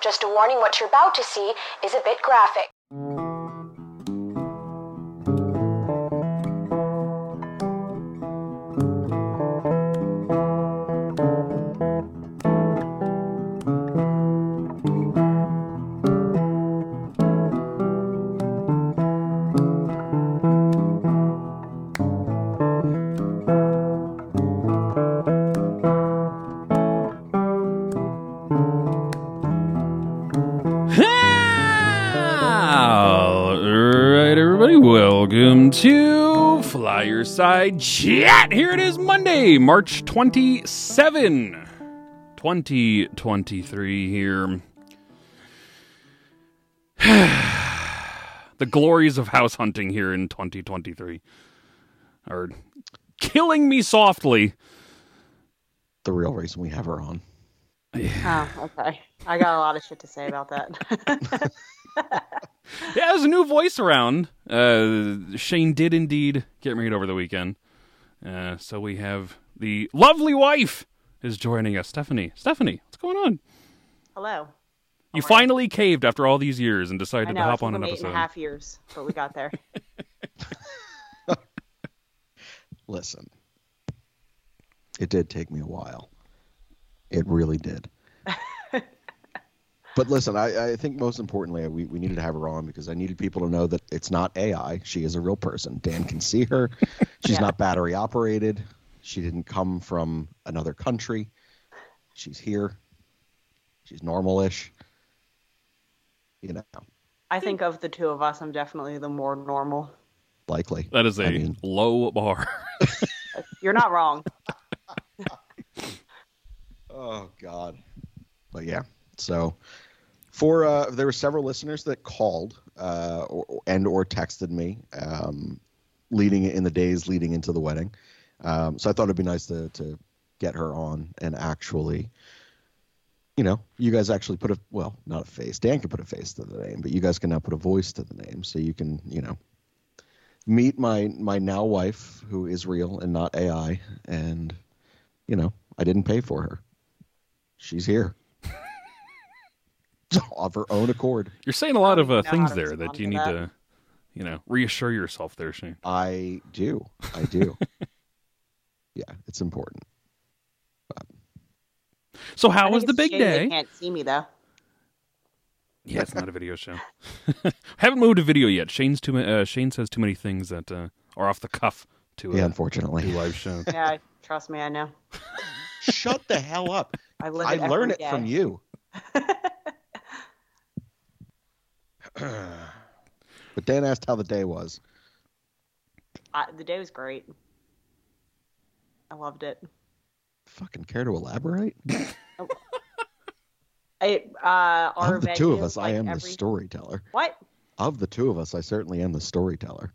Just a warning what you're about to see is a bit graphic. Flyerside Chat. Here it is, Monday, March 27, 2023 here. the glories of house hunting here in 2023 are killing me softly. the real reason we have her on. Oh, okay. I got a lot of shit to say about that. Yeah, there's a new voice around. Uh, Shane did indeed get married over the weekend. Uh, so we have the lovely wife is joining us, Stephanie. Stephanie, what's going on? Hello. You Alright. finally caved after all these years and decided know to hop on an them eight episode. and a half years, but we got there. Listen, it did take me a while. It really did. but listen, I, I think most importantly, we, we needed to have her on because I needed people to know that it's not AI. She is a real person. Dan can see her. She's Yeah. not battery operated. She didn't come from another country. She's here. She's normal-ish. You know, I think of the two of us, I'm definitely the more normal. likely. That is a I mean- low bar. You're not wrong. Oh God. But yeah. So for uh there were several listeners that called uh or, and or texted me um leading in the days leading into the wedding. Um so I thought it'd be nice to to get her on and actually you know, you guys actually put a well, not a face. Dan can put a face to the name, but you guys can now put a voice to the name so you can, you know, meet my my now wife who is real and not AI and you know, I didn't pay for her. She's here. of her own accord. You're saying a lot of uh, things there that you need that. to, you know, reassure yourself there, Shane. I do. I do. yeah, it's important. So how was the big shame They day? can't see me though. Yeah, it's not a video show. Haven't moved to video yet. Shane's too. ma- Uh, Shane says too many things that uh, are off the cuff to Yeah, a unfortunately. do live show. Yeah, trust me, I know. Shut the hell up. I live I it learn every it from you. but Dan asked how the day was. I, the day was great. I loved it. Fucking care to elaborate? I, uh, our of the two of venue, us, I like, am the storyteller. What? Of the two of us, I certainly am the storyteller.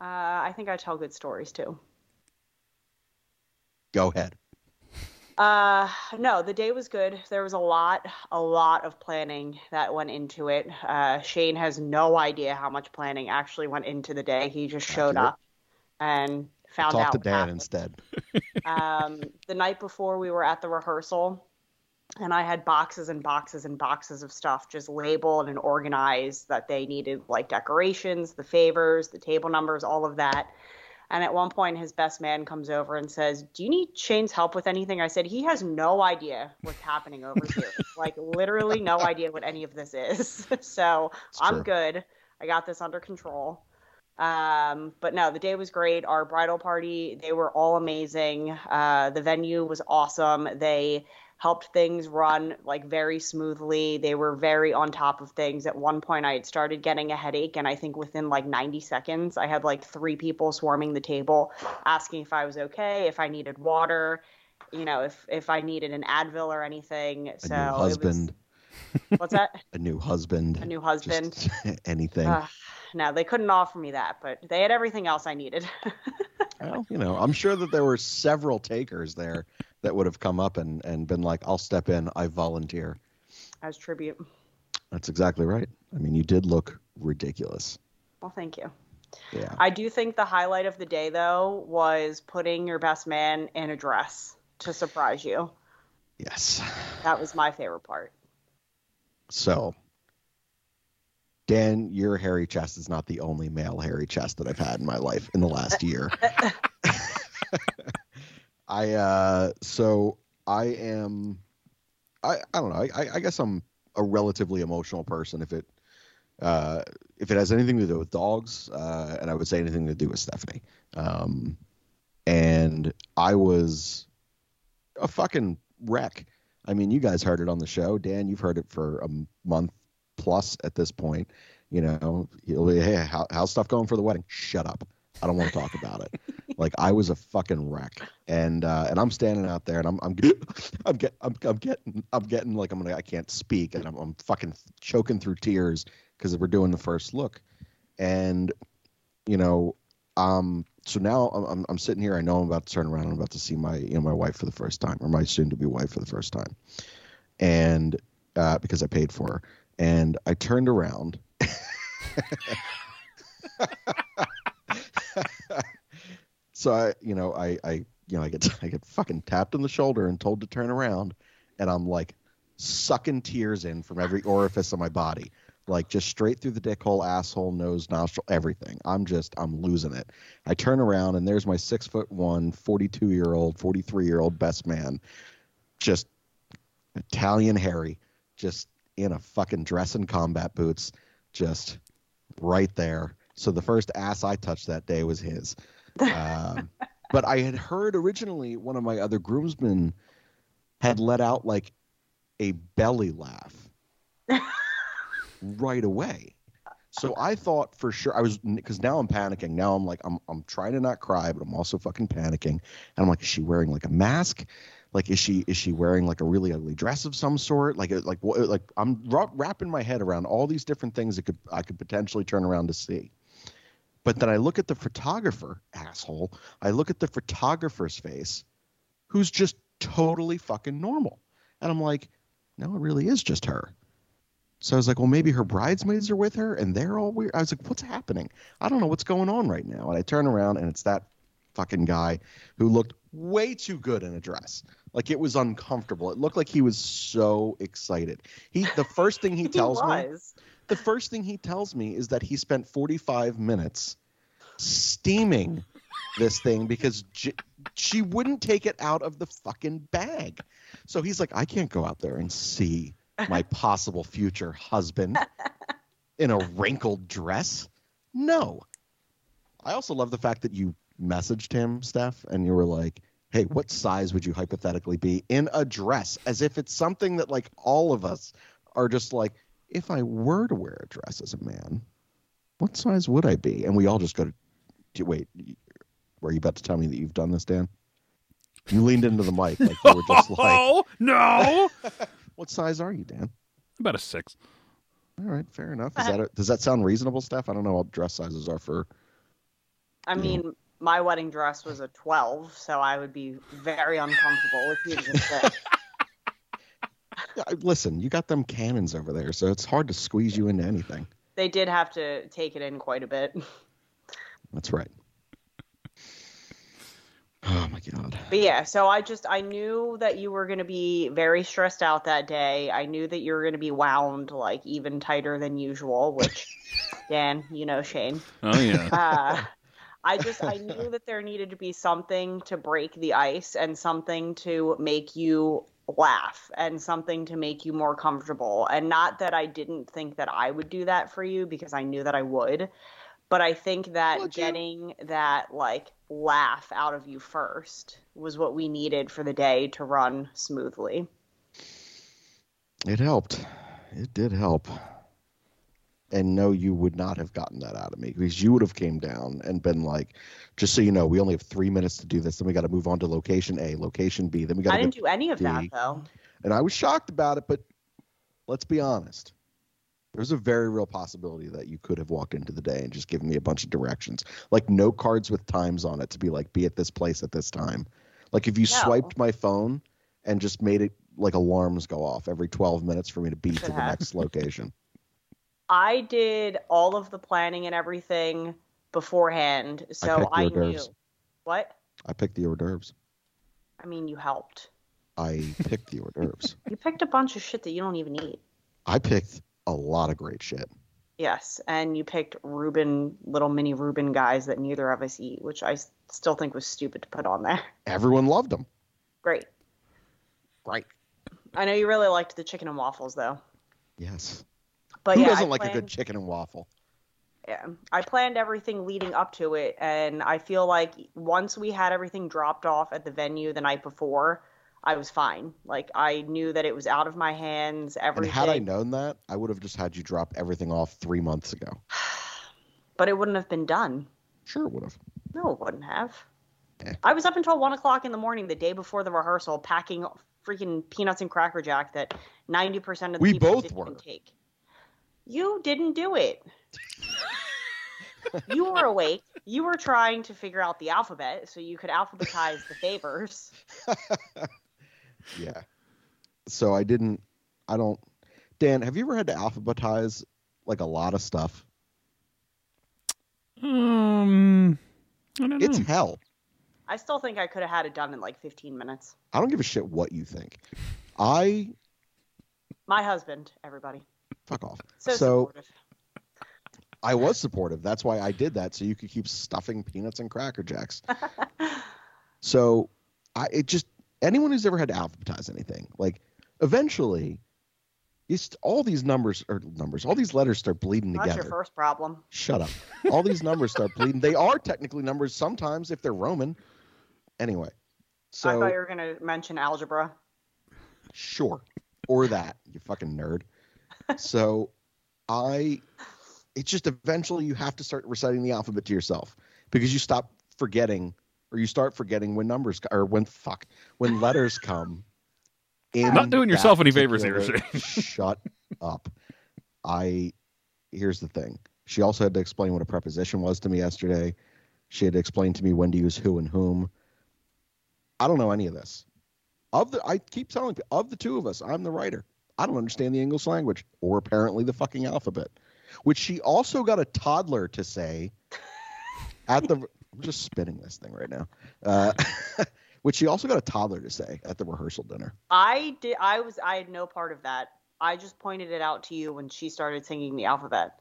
Uh, I think I tell good stories too. Go ahead. Uh, no, the day was good. There was a lot, a lot of planning that went into it. Uh, Shane has no idea how much planning actually went into the day. He just showed up and found Talk out. to what Dan happened. instead. um, the night before we were at the rehearsal, and I had boxes and boxes and boxes of stuff just labeled and organized that they needed, like decorations, the favors, the table numbers, all of that. And at one point, his best man comes over and says, Do you need Shane's help with anything? I said, He has no idea what's happening over here. like, literally, no idea what any of this is. so It's I'm true. good. I got this under control. Um, but no, the day was great. Our bridal party, they were all amazing. Uh, the venue was awesome. They helped things run like very smoothly. They were very on top of things. At one point, I had started getting a headache, and I think within like 90 seconds, I had like three people swarming the table asking if I was okay, if I needed water, you know, if if I needed an Advil or anything. A so new it husband. was what's that? A new husband. A new husband. Just anything. Ugh, no, they couldn't offer me that, but they had everything else I needed. Well, you know, I'm sure that there were several takers there that would have come up and, and been like, I'll step in, I volunteer. As tribute. That's exactly right. I mean, you did look ridiculous. Well, thank you. Yeah. I do think the highlight of the day, though, was putting your best man in a dress to surprise you. Yes. That was my favorite part. So, Dan, your hairy chest is not the only male hairy chest that I've had in my life in the last year. I uh, so I am, I I don't know. I I guess I'm a relatively emotional person. If it uh, if it has anything to do with dogs, uh, and I would say anything to do with Stephanie. Um, and I was a fucking wreck. I mean, you guys heard it on the show. Dan, you've heard it for a month plus at this point. You know, be, hey, how, how's stuff going for the wedding? Shut up. I don't want to talk about it. like I was a fucking wreck, and uh, and I'm standing out there, and I'm I'm I'm get I'm, I'm getting I'm getting like I'm gonna I can't speak, and I'm I'm fucking choking through tears because we're doing the first look, and you know, um, so now I'm I'm sitting here. I know I'm about to turn around. I'm about to see my you know my wife for the first time, or my soon-to-be wife for the first time, and uh, because I paid for her, and I turned around. so I, you know, I, I, you know, I get, I get fucking tapped on the shoulder and told to turn around, and I'm like sucking tears in from every orifice of my body, like just straight through the dick hole, asshole, nose, nostril, everything. I'm just, I'm losing it. I turn around and there's my six foot one, 42 year old, 43 year old best man, just Italian Harry, just in a fucking dress and combat boots, just right there. So the first ass I touched that day was his. Um, but I had heard originally one of my other groomsmen had let out like a belly laugh right away. So I thought for sure I was because now I'm panicking. Now I'm like I'm I'm trying to not cry, but I'm also fucking panicking. And I'm like, is she wearing like a mask? Like is she is she wearing like a really ugly dress of some sort? Like like like I'm wrapping my head around all these different things that could I could potentially turn around to see. But then I look at the photographer, asshole. I look at the photographer's face, who's just totally fucking normal. And I'm like, no, it really is just her. So I was like, well, maybe her bridesmaids are with her and they're all weird. I was like, what's happening? I don't know what's going on right now. And I turn around and it's that fucking guy who looked way too good in a dress. Like it was uncomfortable. It looked like he was so excited. He the first thing he tells me the first thing he tells me is that he spent 45 minutes steaming this thing because j- she wouldn't take it out of the fucking bag. So he's like, I can't go out there and see my possible future husband in a wrinkled dress. No. I also love the fact that you messaged him, Steph, and you were like, hey, what size would you hypothetically be in a dress? As if it's something that, like, all of us are just like, if I were to wear a dress as a man, what size would I be? And we all just go to, wait, were you about to tell me that you've done this, Dan? You leaned into the mic like you were just like, oh no. what size are you, Dan? About a six. All right, fair enough. Is that a, does that sound reasonable, Steph? I don't know what dress sizes are for. I mean, know. My wedding dress was a twelve, so I would be very uncomfortable if you just said. listen, you got them cannons over there, so it's hard to squeeze you into anything. They did have to take it in quite a bit. That's right. Oh my god. But yeah, so I just I knew that you were going to be very stressed out that day. I knew that you were going to be wound like even tighter than usual, which Dan, you know Shane. Oh yeah. Uh, I just I knew that there needed to be something to break the ice and something to make you laugh and something to make you more comfortable. And not that I didn't think that I would do that for you because I knew that I would. But I think that would getting you? that like laugh out of you first was what we needed for the day to run smoothly. It helped. It did help. And no, you would not have gotten that out of me because you would have came down and been like, just so you know, we only have three minutes to do this. Then we got to move on to location A, location B. Then we got. To. I didn't do any of D. that though. And I was shocked about it, but let's be honest. There's a very real possibility that you could have walked into the day and just given me a bunch of directions, like no cards with times on it to be like, be at this place at this time. Like if you no. swiped my phone and just made it like alarms go off every 12 minutes for me to be to the next location. I did all of the planning and everything beforehand, so I, I knew. What? I picked the hors d'oeuvres. I mean, you helped. I picked the hors d'oeuvres. you picked a bunch of shit that you don't even eat. I picked a lot of great shit. Yes, and you picked Reuben, little mini Reuben guys that neither of us eat, which I still think was stupid to put on there. Everyone loved them. Great. Right. I know you really liked the chicken and waffles though. Yes. But Who yeah, doesn't I like a good chicken and waffle? Yeah, I planned everything leading up to it, and I feel like once we had everything dropped off at the venue the night before, I was fine. Like I knew that it was out of my hands. And Everything, had I known that, I would have just had you drop everything off three months ago. but it wouldn't have been done. Sure, would have. No, it wouldn't have. Eh. I was up until one o'clock in the morning the day before the rehearsal, packing freaking peanuts and cracker jack that ninety percent of the We people both didn't were. take. You didn't do it. you were awake. You were trying to figure out the alphabet so you could alphabetize the favors. Yeah. So I didn't. I don't. Dan, have you ever had to alphabetize like a lot of stuff? Um, I don't It's know. hell. I still think I could have had it done in like fifteen minutes. I don't give a shit what you think. I My husband, everybody, fuck off. so, so. I was supportive. That's why I did that, so you could keep stuffing peanuts and cracker jacks. so I it just anyone who's ever had to alphabetize anything, like eventually, it's all these numbers or numbers, all these letters start bleeding That's together. That's your first problem. Shut up. All these numbers start bleeding. They are technically numbers sometimes if they're Roman. Anyway, So I thought you were going to mention algebra. Sure. Or that, you fucking nerd. So I it's just eventually you have to start reciting the alphabet to yourself because you stop forgetting or you start forgetting when numbers or when fuck when letters come in Not doing yourself any favors here, Shut up. I here's the thing. She also had to explain what a preposition was to me yesterday. She had to explain to me when to use who and whom. I don't know any of this. Of the I keep telling people of the two of us, I'm the writer. I don't understand the English language or apparently the fucking alphabet. Which she also got a toddler to say at the I'm just spinning this thing right now. Uh, which she also got a toddler to say at the rehearsal dinner. I did. I was. I had no part of that. I just pointed it out to you when she started singing the alphabet.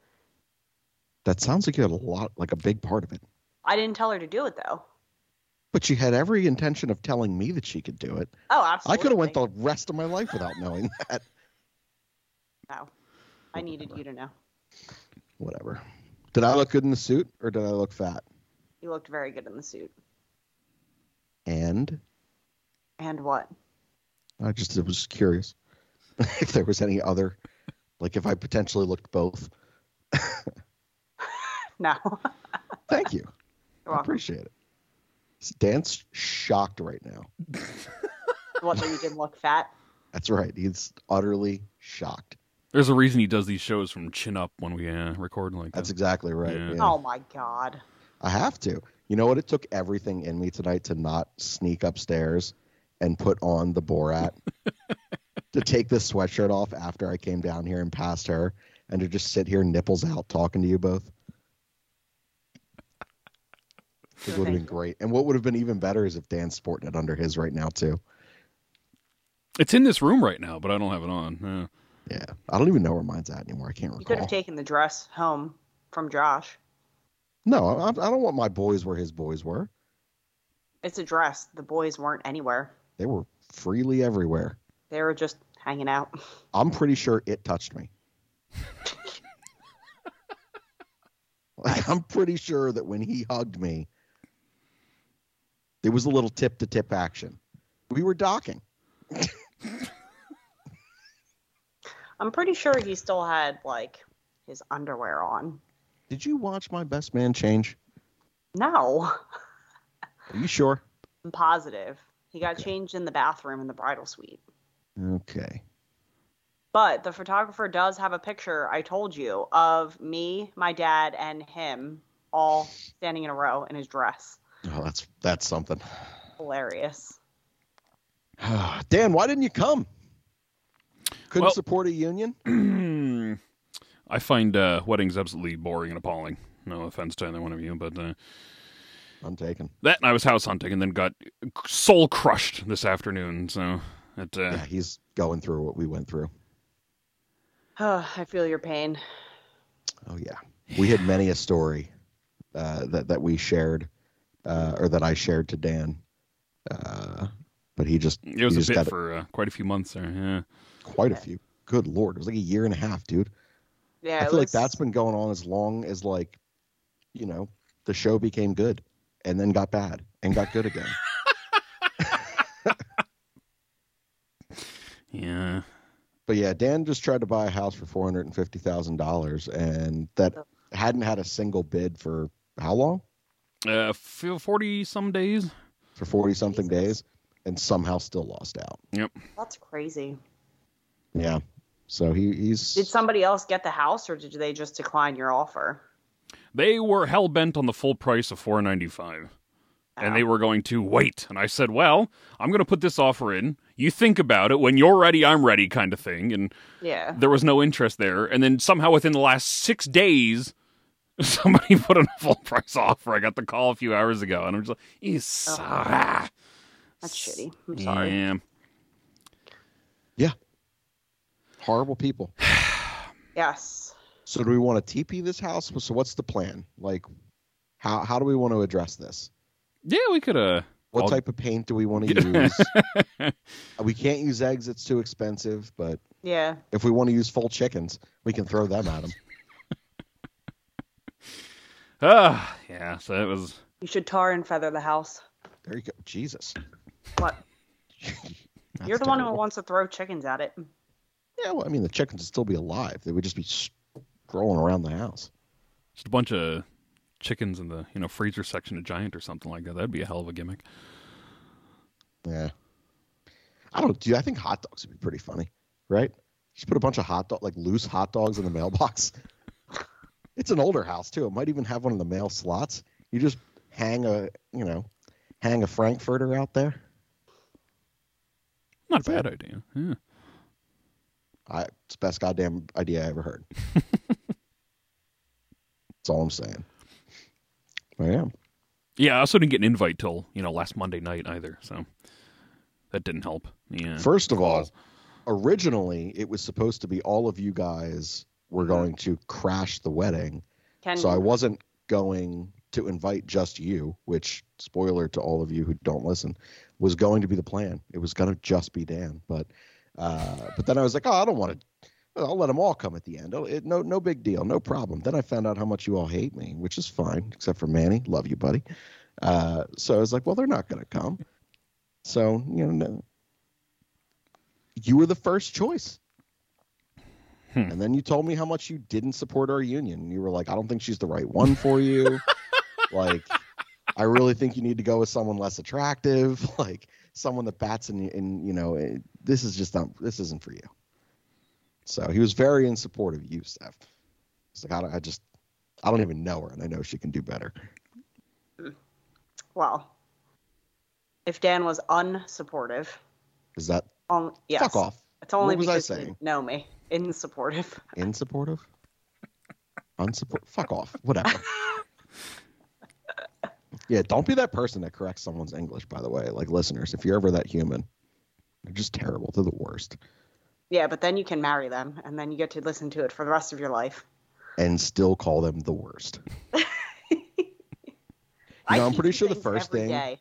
That sounds like you had a lot like a big part of it. I didn't tell her to do it though. But she had every intention of telling me that she could do it. Oh, absolutely. I could have went the rest of my life without knowing that. No, I needed you to know. Whatever. Did I look good in the suit or did I look fat? You looked very good in the suit. And And what? I just was curious if there was any other, like if I potentially looked both. No. Thank you. I appreciate it. Dan's shocked right now. What? That you didn't look fat? That's right. He's utterly shocked. There's a reason he does these shows from chin up when we uh, record like That's that. exactly right. Yeah. yeah. Oh my god. I have to. You know what? It took everything in me tonight to not sneak upstairs and put on the Borat, to take this sweatshirt off after I came down here and passed her, and to just sit here nipples out talking to you both. It would have been great. And what would have been even better is if Dan's sporting it under his right now too. It's in this room right now, but I don't have it on. Yeah. Yeah, I don't even know where mine's at anymore. I can't recall. You could have taken the dress home from Josh. no, I, I don't want my boys where his boys were. It's a dress. The boys weren't anywhere. They were freely everywhere. They were just hanging out. I'm pretty sure it touched me. like, I'm pretty sure that when he hugged me, there was a little tip to tip action. We were docking. I'm pretty sure he still had like his underwear on. Did you watch my best man change? No, Are you sure? I'm positive. He got Okay. changed in the bathroom in the bridal suite. Okay. But the photographer does have a picture, I told you, of me, my dad, and him all standing in a row in his dress. Oh, that's that's something. Hilarious. Dan, why didn't you come? Couldn't Well- support a union? I find uh, weddings absolutely boring and appalling. No offense to either one of you, but uh, I'm taken. that and I was house hunting and then got soul crushed this afternoon. So it, uh, Yeah, he's going through what we went through. Oh, I feel your pain. Oh yeah, we had many a story uh, that that we shared, uh, or that I shared to Dan. But he just It was a just bit got for uh, quite a few months there. Yeah. quite a few. Good lord, it was like a year and a half, dude. Yeah, I it feel like that's been going on as long as like, you know, the show became good, and then got bad, and got good again. Yeah. But yeah, Dan just tried to buy a house for four hundred and fifty thousand dollars, and that hadn't had a single bid for how long? Uh, forty some days. For forty something days, and somehow still lost out. Yep. That's crazy. Yeah. So he, he's Did somebody else get the house, or did they just decline your offer? They were hell bent on the full price of four ninety five. And they were going to wait. And I said, Well, I'm going to put this offer in. You think about it. When you're ready, I'm ready, kind of thing. And Yeah. there was no interest there. And then somehow within the last six days, somebody put in a full price offer. I got the call a few hours ago. And I'm just like, you suck. That's shitty. I'm sorry. Yeah. yeah, horrible people. Yes. So do we want to TP this house? So what's the plan? Like, how how do we want to address this? Yeah, we could uh What I'll- type of paint do we want to use? we can't use eggs; it's too expensive. But Yeah. if we want to use full chickens, we can throw them at them. Ah, yeah, so it was You should tar and feather the house. There you go. Jesus, What? You're the one who wants to throw chickens at it. Yeah, well, I mean, the chickens would still be alive. They would just be scrolling around the house. just a bunch of chickens in the, you know, freezer section of Giant or something like that. That'd be a hell of a gimmick. Yeah. I don't do. I think hot dogs would be pretty funny, right? Just put a bunch of hot dog, like loose hot dogs in the mailbox. it's an older house too. It might even have one of the mail slots. You just hang a, you know, hang a frankfurter out there. Not a bad idea. Yeah. I, it's the best goddamn idea I ever heard. That's all I'm saying. I am. Yeah, I also didn't get an invite till, you know, last Monday night either, so that didn't help. Yeah. First of all, originally it was supposed to be all of you guys were mm-hmm. going to crash the wedding. Can So I wasn't going to invite just you, which spoiler to all of you who don't listen, was going to be the plan. It was going to just be Dan, but uh, but then I was like, oh, I don't want to. I'll let them all come at the end. Oh, it, no, no big deal, no problem. Then I found out how much you all hate me, which is fine, except for Manny. Love you, buddy. Uh, so I was like, well, they're not going to come. So you know, no. you were the first choice. Hmm. And then you told me how much you didn't support our union. You were like, I don't think she's the right one for you. like, I really think you need to go with someone less attractive, like someone that bats in, in you know, eh, this is just not, this isn't for you. So he was very in support of you, Steph. It's like, I, I just, I don't even know her, and I know she can do better. well, if Dan was unsupportive, Is that um, yes, fuck off? It's only What was I because you know me. Insupportive. Insupportive. Unsupport? Fuck off. Whatever. yeah, don't be that person that corrects someone's English, by the way. Like, listeners, if you're ever that human, they're just terrible. They're the worst. Yeah, but then you can marry them, and then you get to listen to it for the rest of your life. And still call them the worst. I know, I'm pretty sure the first thing- day.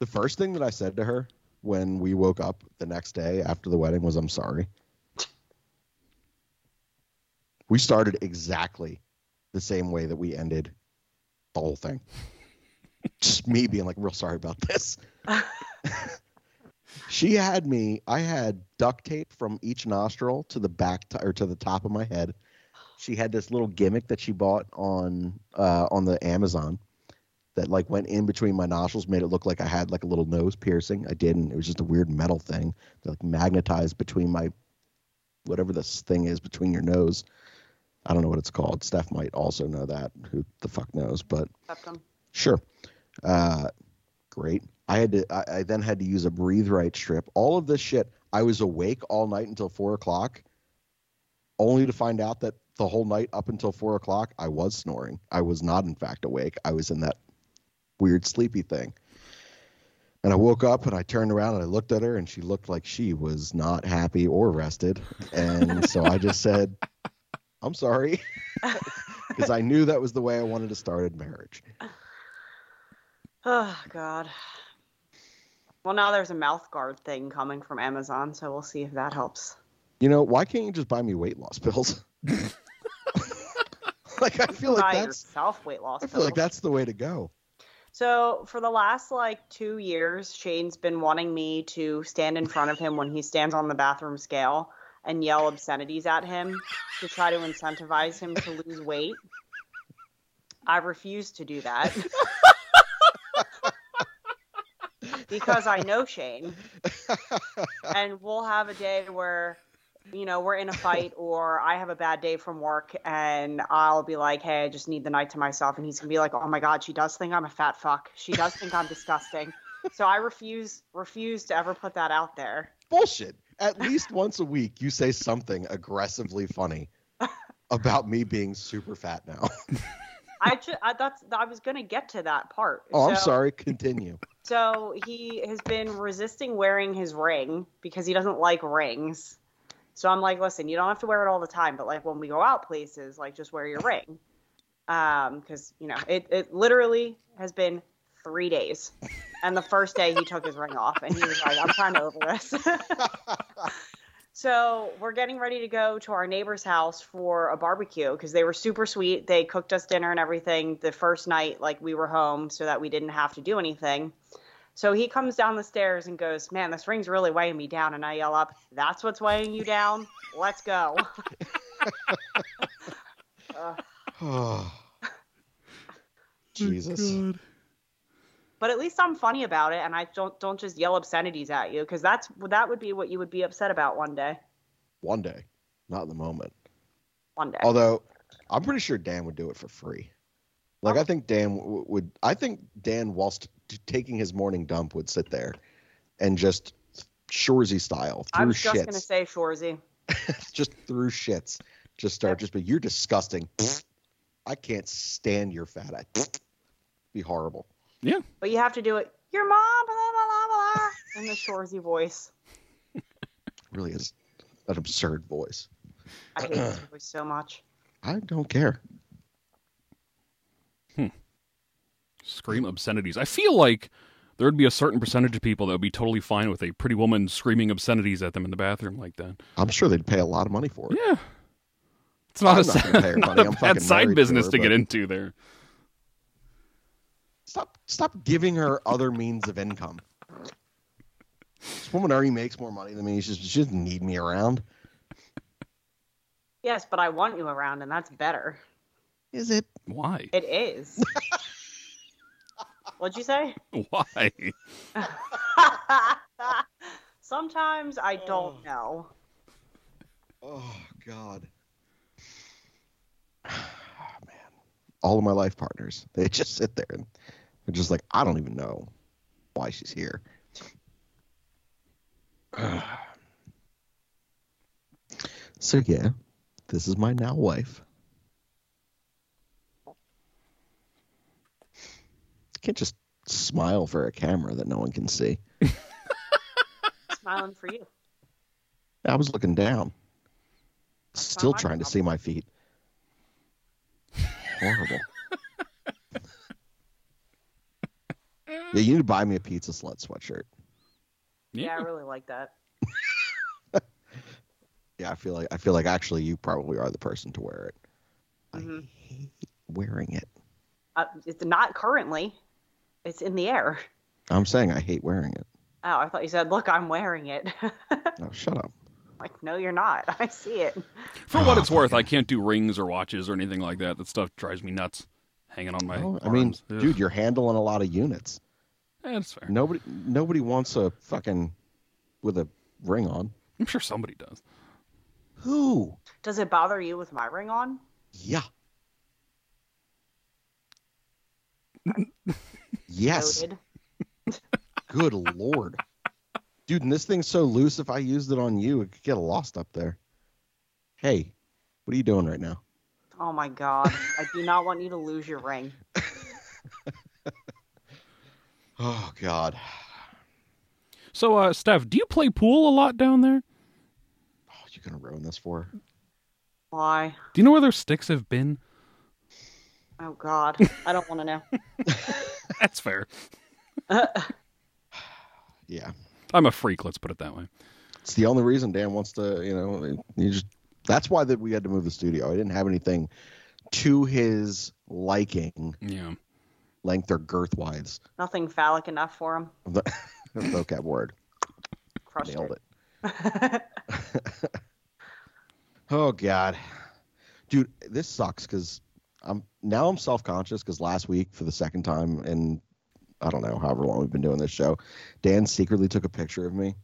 The first thing that I said to her when we woke up the next day after the wedding was, I'm sorry. We started exactly the same way that we ended the whole thing. Just me being like, real sorry about this. she had me, I had duct tape from each nostril to the back t- or to the top of my head. She had this little gimmick that she bought on uh, on the Amazon that like went in between my nostrils, made it look like I had like a little nose piercing. I didn't. It was just a weird metal thing that like magnetized between my whatever this thing is between your nose. I don't know what it's called. Steph might also know that. Who the fuck knows? But Septum. Sure. Uh, great. I had to. I, I then had to use a breathe right strip. All of this shit. I was awake all night until four o'clock, only to find out that the whole night up until four o'clock I was snoring. I was not in fact awake. I was in that weird sleepy thing. And I woke up and I turned around and I looked at her and she looked like she was not happy or rested. And so I just said, I'm sorry. Because I knew that was the way I wanted to start a marriage. Oh God. Well, now there's a mouth guard thing coming from Amazon, so we'll see if that helps. You know, why can't you just buy me weight loss pills? like I feel like Buy that's yourself weight loss. I feel like that's the way to go. So for the last like two years, Shane's been wanting me to stand in front of him when he stands on the bathroom scale and yell obscenities at him to try to incentivize him to lose weight. I refuse to do that. because I know Shane. And we'll have a day where, you know, we're in a fight or I have a bad day from work and I'll be like, hey, I just need the night to myself. And he's going to be like, oh my God, she does think I'm a fat fuck. She does think I'm disgusting. So I refuse, refuse to ever put that out there. Bullshit. At least once a week, you say something aggressively funny about me being super fat now. I, ju- I that's I was gonna get to that part. Oh, I'm sorry. Continue. So he has been resisting wearing his ring because he doesn't like rings. So I'm like, listen, you don't have to wear it all the time, but like when we go out places, like just wear your ring. Um, because you know, it, it literally has been three days. And the first day he took his ring off and he was like, I'm kind of over this. So we're getting ready to go to our neighbor's house for a barbecue because they were super sweet. They cooked us dinner and everything the first night, like we were home, so that we didn't have to do anything. So he comes down the stairs and goes, "Man, this ring's really weighing me down." And I yell up, "That's what's weighing you down? Let's go!" Uh, Jesus. But at least I'm funny about it, and I don't don't just yell obscenities at you because that's that would be what you would be upset about one day. One day, not in the moment. One day. Although, I'm pretty sure Dan would do it for free. Like I oh. think Dan w- would. I think Dan, whilst t- taking his morning dump, would sit there and just Shoresy style I was just shits, gonna say Shoresy. just through shits, just start just. But you're disgusting. I can't stand your fat ass. Be horrible. Yeah. But you have to do it. Your mom, blah, blah, blah, blah, in the Shoresy voice. Really is an absurd voice. I hate this voice so much. I don't care. Hmm. Scream obscenities. I feel like there would be a certain percentage of people that would be totally fine with a pretty woman screaming obscenities at them in the bathroom like that. I'm sure they'd pay a lot of money for it. Yeah. It's not I'm a, not gonna pay her not money. a I'm bad side married to business her, to get into there. Stop stop giving her other means of income. This woman already makes more money than me. She, just, she doesn't need me around. Yes, but I want you around, and that's better. Is it? Why? It is. What'd you say? Why? Sometimes I don't know. Oh God. man. All of my life partners, they just sit there and they're just like, I don't even know why she's here. so yeah, this is my now wife. Can't just smile for a camera that no one can see. Smiling for you. I was looking down. Still trying to see my feet. Horrible. Yeah, you need to buy me a pizza slut sweatshirt. Yeah, I really like that. Yeah, I feel like I feel like actually you probably are the person to wear it. Mhm. I hate wearing it. Uh, it's not currently. It's in the air. I'm saying I hate wearing it. Oh, I thought you said, "Look, I'm wearing it." Oh, shut up. like, no, you're not. I see it. For what it's worth, I can't do rings or watches or anything like that. That stuff drives me nuts. Hanging on my. Oh, I mean. Ugh. dude, you're handling a lot of units. Yeah, that's fair. Nobody nobody wants a fucking with a ring on. I'm sure somebody does. Who? Does it bother you with my ring on? Yeah. yes. Good lord. Dude, and this thing's so loose if I used it on you, it could get lost up there. Hey, what are you doing right now? Oh my god. I do not want you to lose your ring. Oh god. So, uh, Steph, do you play pool a lot down there? Oh, you're gonna ruin this for her. Why? Do you know where their sticks have been? Oh God, I don't want to know. That's fair. Yeah, I'm a freak. Let's put it that way. it's the only reason Dan wants to. You know, you just. That's why that we had to move the studio. I didn't have anything to his liking, Yeah. length or girth wise. Nothing phallic enough for him. The vocab word. Crushed Nailed it. it. Oh God, dude, this sucks because I'm now I'm self conscious because last week for the second time in I don't know however long we've been doing this show, Dan secretly took a picture of me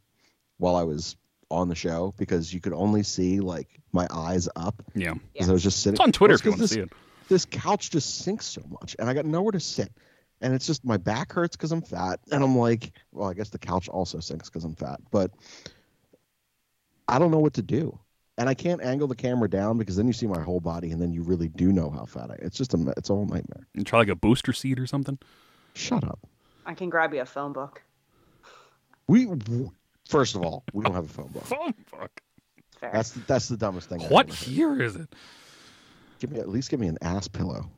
while I was on the show because you could only see like my eyes up Yeah. because I was just sitting. It's on Twitter Well, if you 'cause want to this. This couch just sinks so much, and I got nowhere to sit. And it's just my back hurts because I'm fat, and I'm like, well, I guess the couch also sinks because I'm fat, but I don't know what to do, and I can't angle the camera down because then you see my whole body, and then you really do know how fat I. Am. It's just a, it's a whole nightmare. And try like a booster seat or something. Shut up. I can grab you a phone book. We first of all, we don't have a phone book. Phone fuck! Fair. That's the, that's the dumbest thing. What ever heard. year is it? Give me at least give me an ass pillow,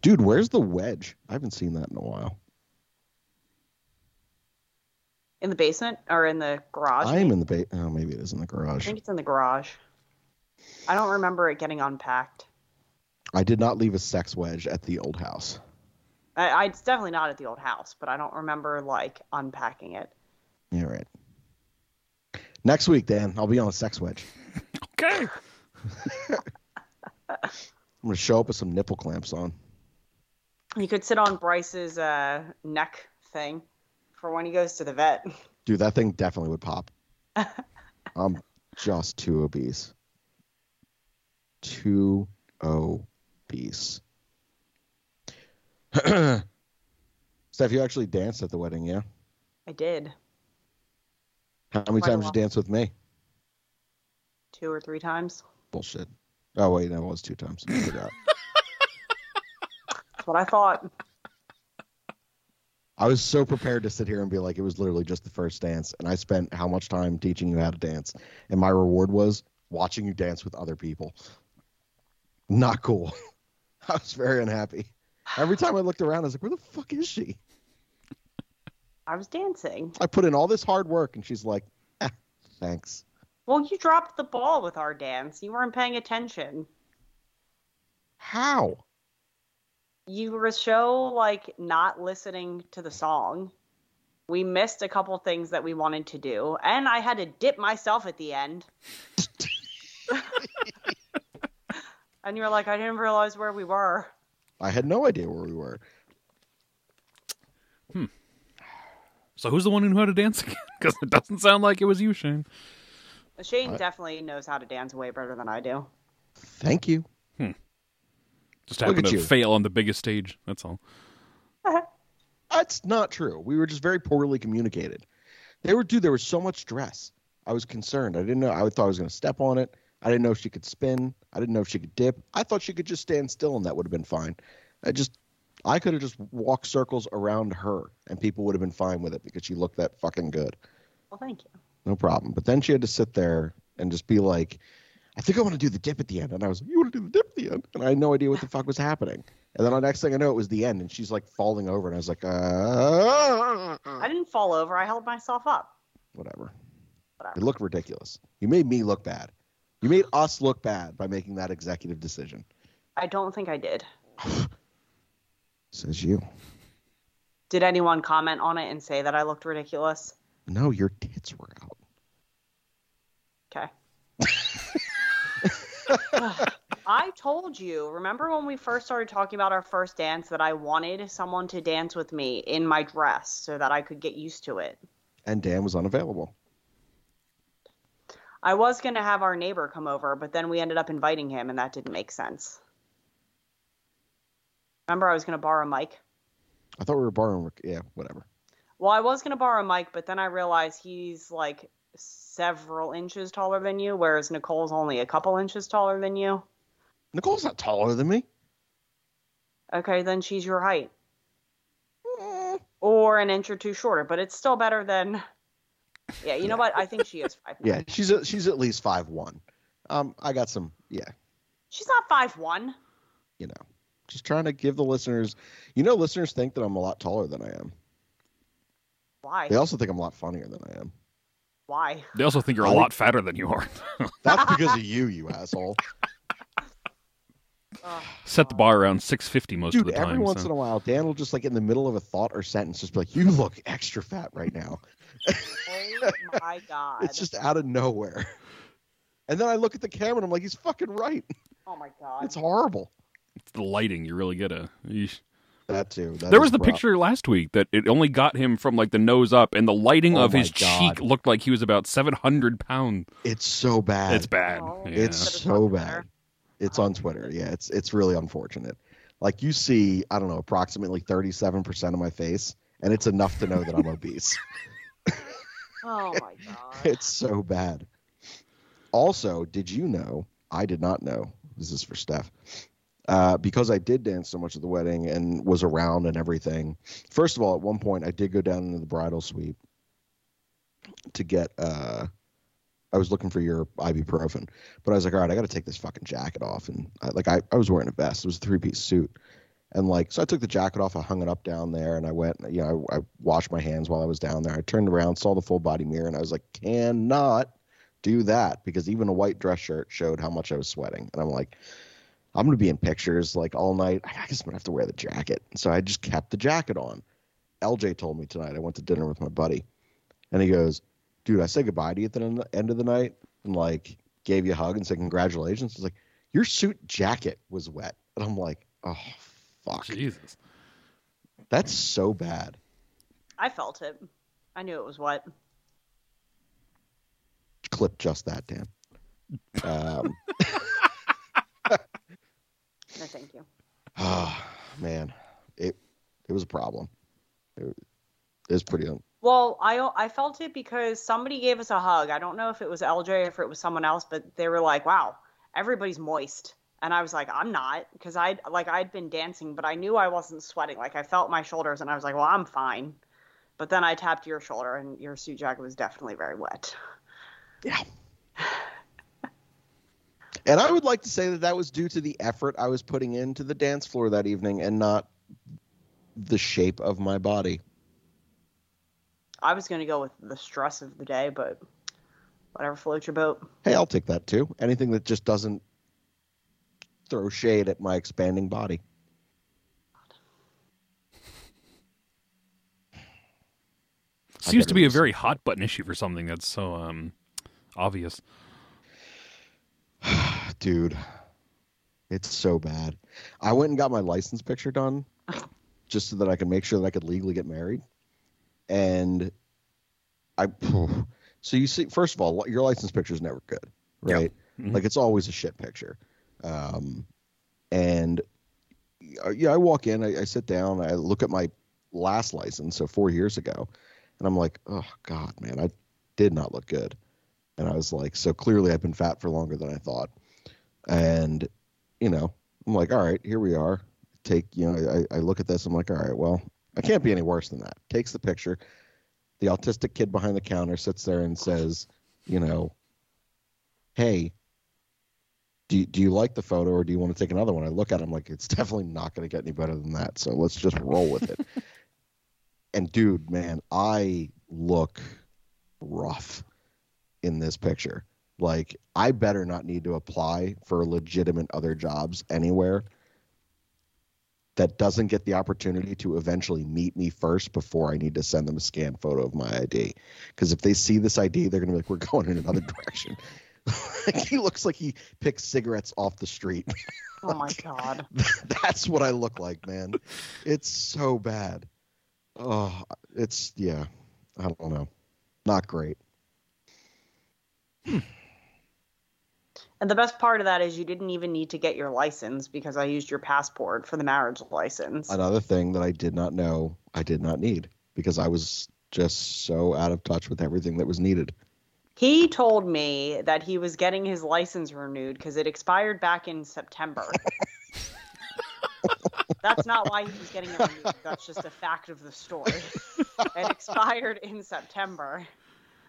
dude. Where's the wedge? I haven't seen that in a while. in the basement or in the garage? I am in the ba- oh, maybe it is in the garage. I think it's in the garage. I don't remember it getting unpacked. I did not leave a sex wedge at the old house. I, I, it's definitely not at the old house, but I don't remember like unpacking it. You're right. Next week, Dan, I'll be on a sex wedge. Okay. I'm gonna show up with some nipple clamps on. You could sit on Bryce's uh, neck thing for when he goes to the vet. Dude, that thing definitely would pop. I'm just too obese. Too obese. Steph, you actually danced at the wedding, yeah? I did How many times you lot. danced with me? two or three times. Bullshit. Oh wait, no, it was two times. I forgot. That's what I thought. I was so prepared to sit here and be like, it was literally just the first dance, and I spent how much time teaching you how to dance, and my reward was watching you dance with other people. Not cool. I was very unhappy. Every time I looked around, I was like, where the fuck is she? I was dancing. I put in all this hard work, and she's like, eh, thanks. Well, you dropped the ball with our dance. You weren't paying attention. How? You were so like not listening to the song. We missed a couple things that we wanted to do, and I had to dip myself at the end. and you were like, I didn't realize where we were. I had no idea where we were. So who's the one who knew how to dance again? Because it doesn't sound like it was you, Shane. Shane I- definitely knows how to dance way better than I do. Thank you. Hmm. Just Look happened to you. fail on the biggest stage. That's all. That's not true. We were just very poorly communicated. They were, dude. There was so much stress. I was concerned. I didn't know. I thought I was going to step on it. I didn't know if she could spin. I didn't know if she could dip. I thought she could just stand still, and that would have been fine. I just, I could have just walked circles around her, and people would have been fine with it because she looked that fucking good. Well, thank you. No problem. But then she had to sit there and just be like, I think I want to do the dip at the end. And I was like, You want to do the dip at the end? And I had no idea what the fuck was happening. And then the next thing I know, it was the end, and she's like falling over, and I was like, uh, I didn't fall over. I held myself up. whatever. Whatever. It looked ridiculous. You made me look bad. You made us look bad by making that executive decision. I don't think I did. Says you. Did anyone comment on it and say that I looked ridiculous? No, your tits were out. Okay. I told you, remember when we first started talking about our first dance that I wanted someone to dance with me in my dress so that I could get used to it? And Dan was unavailable. I was going to have our neighbor come over, but then we ended up inviting him and that didn't make sense. Remember, I was going to borrow a Mike? I thought we were borrowing. Yeah, whatever. Well, I was going to borrow a Mike, but then I realized he's like several inches taller than you, whereas Nicole's only a couple inches taller than you. Nicole's not taller than me. Okay, then she's your height. Mm, or an inch or two shorter, but it's still better than. Yeah, you know what? I think she is five. Yeah, she's a, she's at least five one. Um, I got some. Yeah, She's not five one. you know, just trying to give the listeners. You know, listeners think that I'm a lot taller than I am. Why? They also think I'm a lot funnier than I am. Why? They also think you're a I- lot fatter than you are. That's because of you, you asshole. Set the bar around 650 most Dude, of the time. every once so- in a while, Dan will just like in the middle of a thought or sentence, just be like, "You look extra fat right now." oh my god. It's just out of nowhere. And then I look at the camera and I'm like, "He's fucking right. Oh my god. It's horrible." It's the lighting. You really get a. yeesh. That too. That There is was the rough. picture last week that it only got him from like the nose up, and the lighting Oh of his God. cheek looked like he was about 700 pounds. It's so bad. It's bad. Oh. Yeah. It's so bad. It's on Twitter. Yeah, it's it's really unfortunate. Like you see, I don't know, approximately 37% of my face, and it's enough to know that I'm obese. Oh my god. It's so bad. Also, did you know? I did not know. This is for Steph. Uh, because I did dance so much at the wedding and was around and everything. First of all, at one point, I did go down into the bridal suite to get. Uh, I was looking for your ibuprofen, but I was like, all right, I got to take this fucking jacket off, and I, like I, I was wearing a vest. It was a three piece suit, and like so I took the jacket off, I hung it up down there, and I went. You know, I, I washed my hands while I was down there. I turned around, saw the full body mirror, and I was like, cannot do that because even a white dress shirt showed how much I was sweating, and I'm like. I'm gonna be in pictures like all night. I guess I'm gonna have to wear the jacket. So I just kept the jacket on. LJ told me tonight. I went to dinner with my buddy, and he goes, "Dude, I said goodbye to you at the end of the night, and like gave you a hug and said congratulations." He's like, "Your suit jacket was wet," and I'm like, "Oh fuck, Jesus. that's so bad." I felt it. I knew it was wet. Clip just that, Dan. Um, No, thank you. oh, man, it it was a problem. It, it was pretty. Un- Well, I I felt it because somebody gave us a hug. I don't know if it was LJ or if it was someone else, but they were like, "Wow, everybody's moist," and I was like, "I'm not," because I like I'd been dancing, but I knew I wasn't sweating. Like I felt my shoulders, and I was like, "Well, I'm fine." But then I tapped your shoulder, and your suit jacket was definitely very wet. Yeah. And I would like to say that that was due to the effort I was putting into the dance floor that evening and not the shape of my body. I was gonna go with the stress of the day, but whatever floats your boat. Hey, I'll take that too. Anything that just doesn't throw shade at my expanding body. Seems to be a very hot button issue for something that's so um obvious. Dude, it's so bad. I went and got my license picture done just so that I could make sure that I could legally get married. And I, so you see, first of all, your license picture is never good, right? Mhm. Like it's always a shit picture. Um, and uh, yeah, I walk in, I, I sit down, I look at my last license, so four years ago, and I'm like, oh God, man, I did not look good. And I was like, so clearly I've been fat for longer than I thought. And, you know, I'm like, all right, here we are. Take, you know, I, I look at this, I'm like, all right, well, I can't be any worse than that. Takes the picture. The autistic kid behind the counter sits there and says, you know, hey, do you, do you like the photo or do you want to take another one? I look at him like it's definitely not going to get any better than that. So let's just roll with it. and dude, man, I look rough in this picture. Like I better not need to apply for legitimate other jobs anywhere that doesn't get the opportunity to eventually meet me first before I need to send them a scanned photo of my ID. Because if they see this ID, they're gonna be like, "We're going in another direction." like, he looks like he picks cigarettes off the street. Oh my god. That's what I look like, man. It's so bad. Oh, it's yeah. I don't know. Not great. Hmm. And the best part of that is you didn't even need to get your license because I used your passport for the marriage license. Another thing that I did not know I did not need because I was just so out of touch with everything that was needed. He told me that he was getting his license renewed because it expired back in September. That's not why he was getting it renewed. That's just a fact of the story. it expired in September,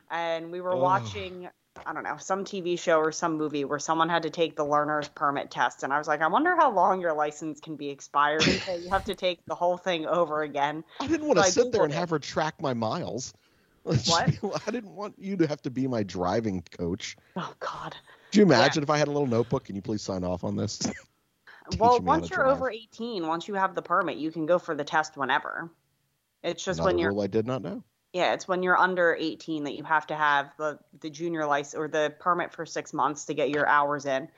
and we were Ugh. watching. I don't know, some TV show or some movie where someone had to take the learner's permit test. And I was like, I wonder how long your license can be expired until you have to take the whole thing over again. I didn't want to I sit there and it. have her track my miles. What? I didn't want you to have to be my driving coach. Oh, God. Do you imagine if I had a little notebook? Can you please sign off on this? well, once you're drive. over 18, once you have the permit, you can go for the test whenever. It's just Another when you're rule I did not know. Yeah, it's when you're under 18 that you have to have the the junior license or the permit for six months to get your hours in.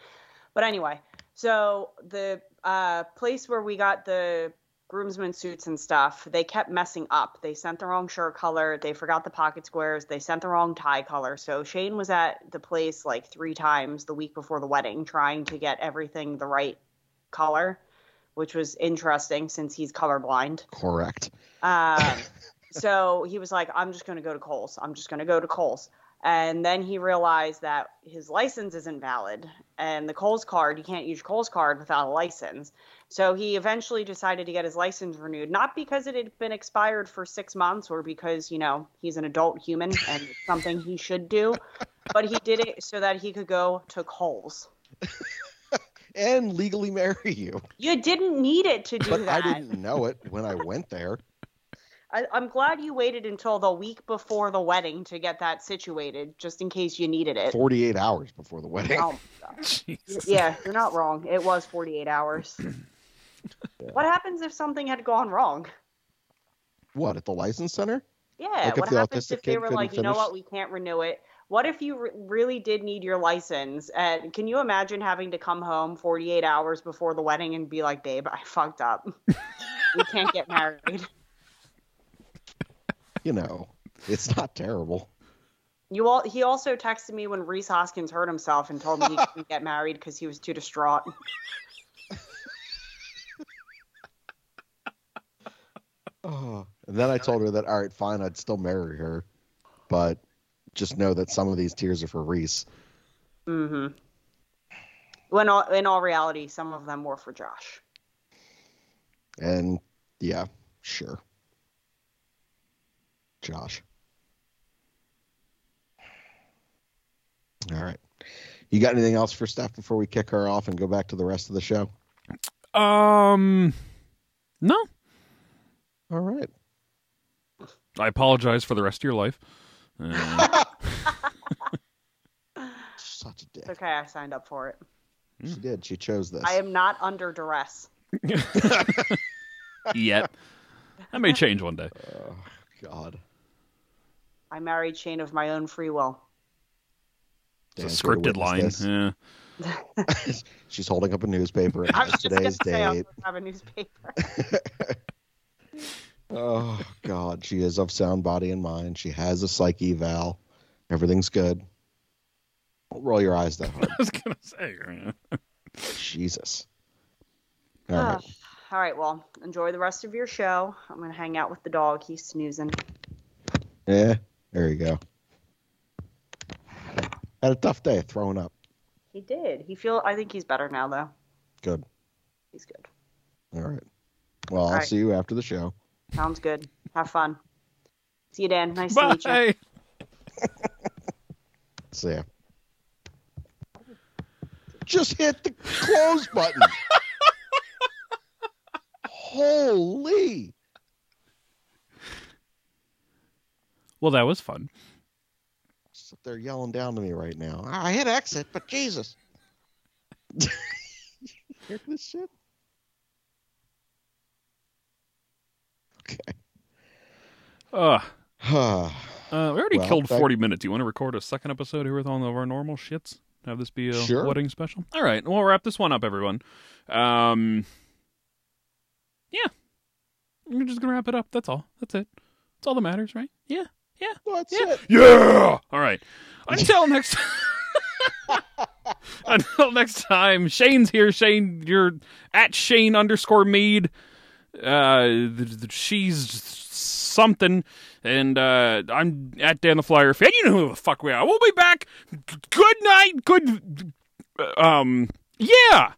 But anyway, so the uh, place where we got the groomsmen suits and stuff, they kept messing up. They sent the wrong shirt color. They forgot the pocket squares. They sent the wrong tie color. So Shane was at the place like three times the week before the wedding trying to get everything the right color, which was interesting since he's colorblind. Correct. Um, so he was like, I'm just going to go to Kohl's. I'm just going to go to Kohl's. And then he realized that his license isn't valid. And the Kohl's card, you can't use Kohl's card without a license. So he eventually decided to get his license renewed, not because it had been expired for six months or because, you know, he's an adult human and it's something he should do, but he did it so that he could go to Kohl's. And legally marry you. You didn't need it to do But that. I didn't know it when I went there. I, I'm glad you waited until the week before the wedding to get that situated, just in case you needed it. 48 hours before the wedding. Oh, my God. Jesus. yeah, you're not wrong. It was 48 hours. What happens if something had gone wrong? What, at the license center? Yeah, Like what the happens if they were couldn't like, you know what, we can't renew it? What if you re- really did need your license? And can you imagine having to come home 48 hours before the wedding and be like, babe, I fucked up. we can't get married. You know, it's not terrible. You all, he also texted me when Rhys Hoskins hurt himself and told me he couldn't get married because he was too distraught. Oh. And then I told her that, all right, fine, I'd still marry her. But just know that some of these tears are for Rhys. Mm-hmm. When all, in all reality, some of them were for Josh. And yeah, sure. Josh. All right. You got anything else for Steph before we kick her off and go back to the rest of the show? Um, no. All right. I apologize for the rest of your life. Uh, Such a dick. It's okay, I signed up for it. She did. She chose this. I am not under duress. yet. That may change one day. Oh, God. I married Shane of my own free will. It's a scripted line. witness Yeah. She's holding up a newspaper. I was has just gonna today's say I was date. supposed to have a newspaper. Oh God, she is of sound body and mind. She has a psyche eval. Everything's good. Don't roll your eyes that hard. I was gonna say. Jesus. All right. All right, well, enjoy the rest of your show. I'm gonna hang out with the dog. He's snoozing. Yeah, there you go. Had a tough day throwing up. He did. He feel. I think he's better now, though. Good. He's good. All right. Well, I'll right. see you after the show. Sounds good. Have fun. See you, Dan. Nice to meet you. Bye. See ya. Just hit the close button. Holy. Well, that was fun. They're yelling down to me right now. I hit exit, but Jesus. Hear this shit? Okay. Uh, uh, we already Well, killed that- 40 minutes. Do you want to record a second episode here with all of our normal shits? Have this be a Sure. wedding special? All right. We'll wrap this one up, everyone. Um, yeah. We're just going to wrap it up. That's all. That's it. That's all that matters, right? Yeah. Yeah. That's Yeah. it. Yeah. All right. Until next time. Until next time, Shane's here. Shane, you're at Shane underscore Mead. Uh, th- th- she's something, and uh, I'm at Dan the Flyer fan. You know who the fuck we are. We'll be back. G- Good night. Good. Um. Yeah.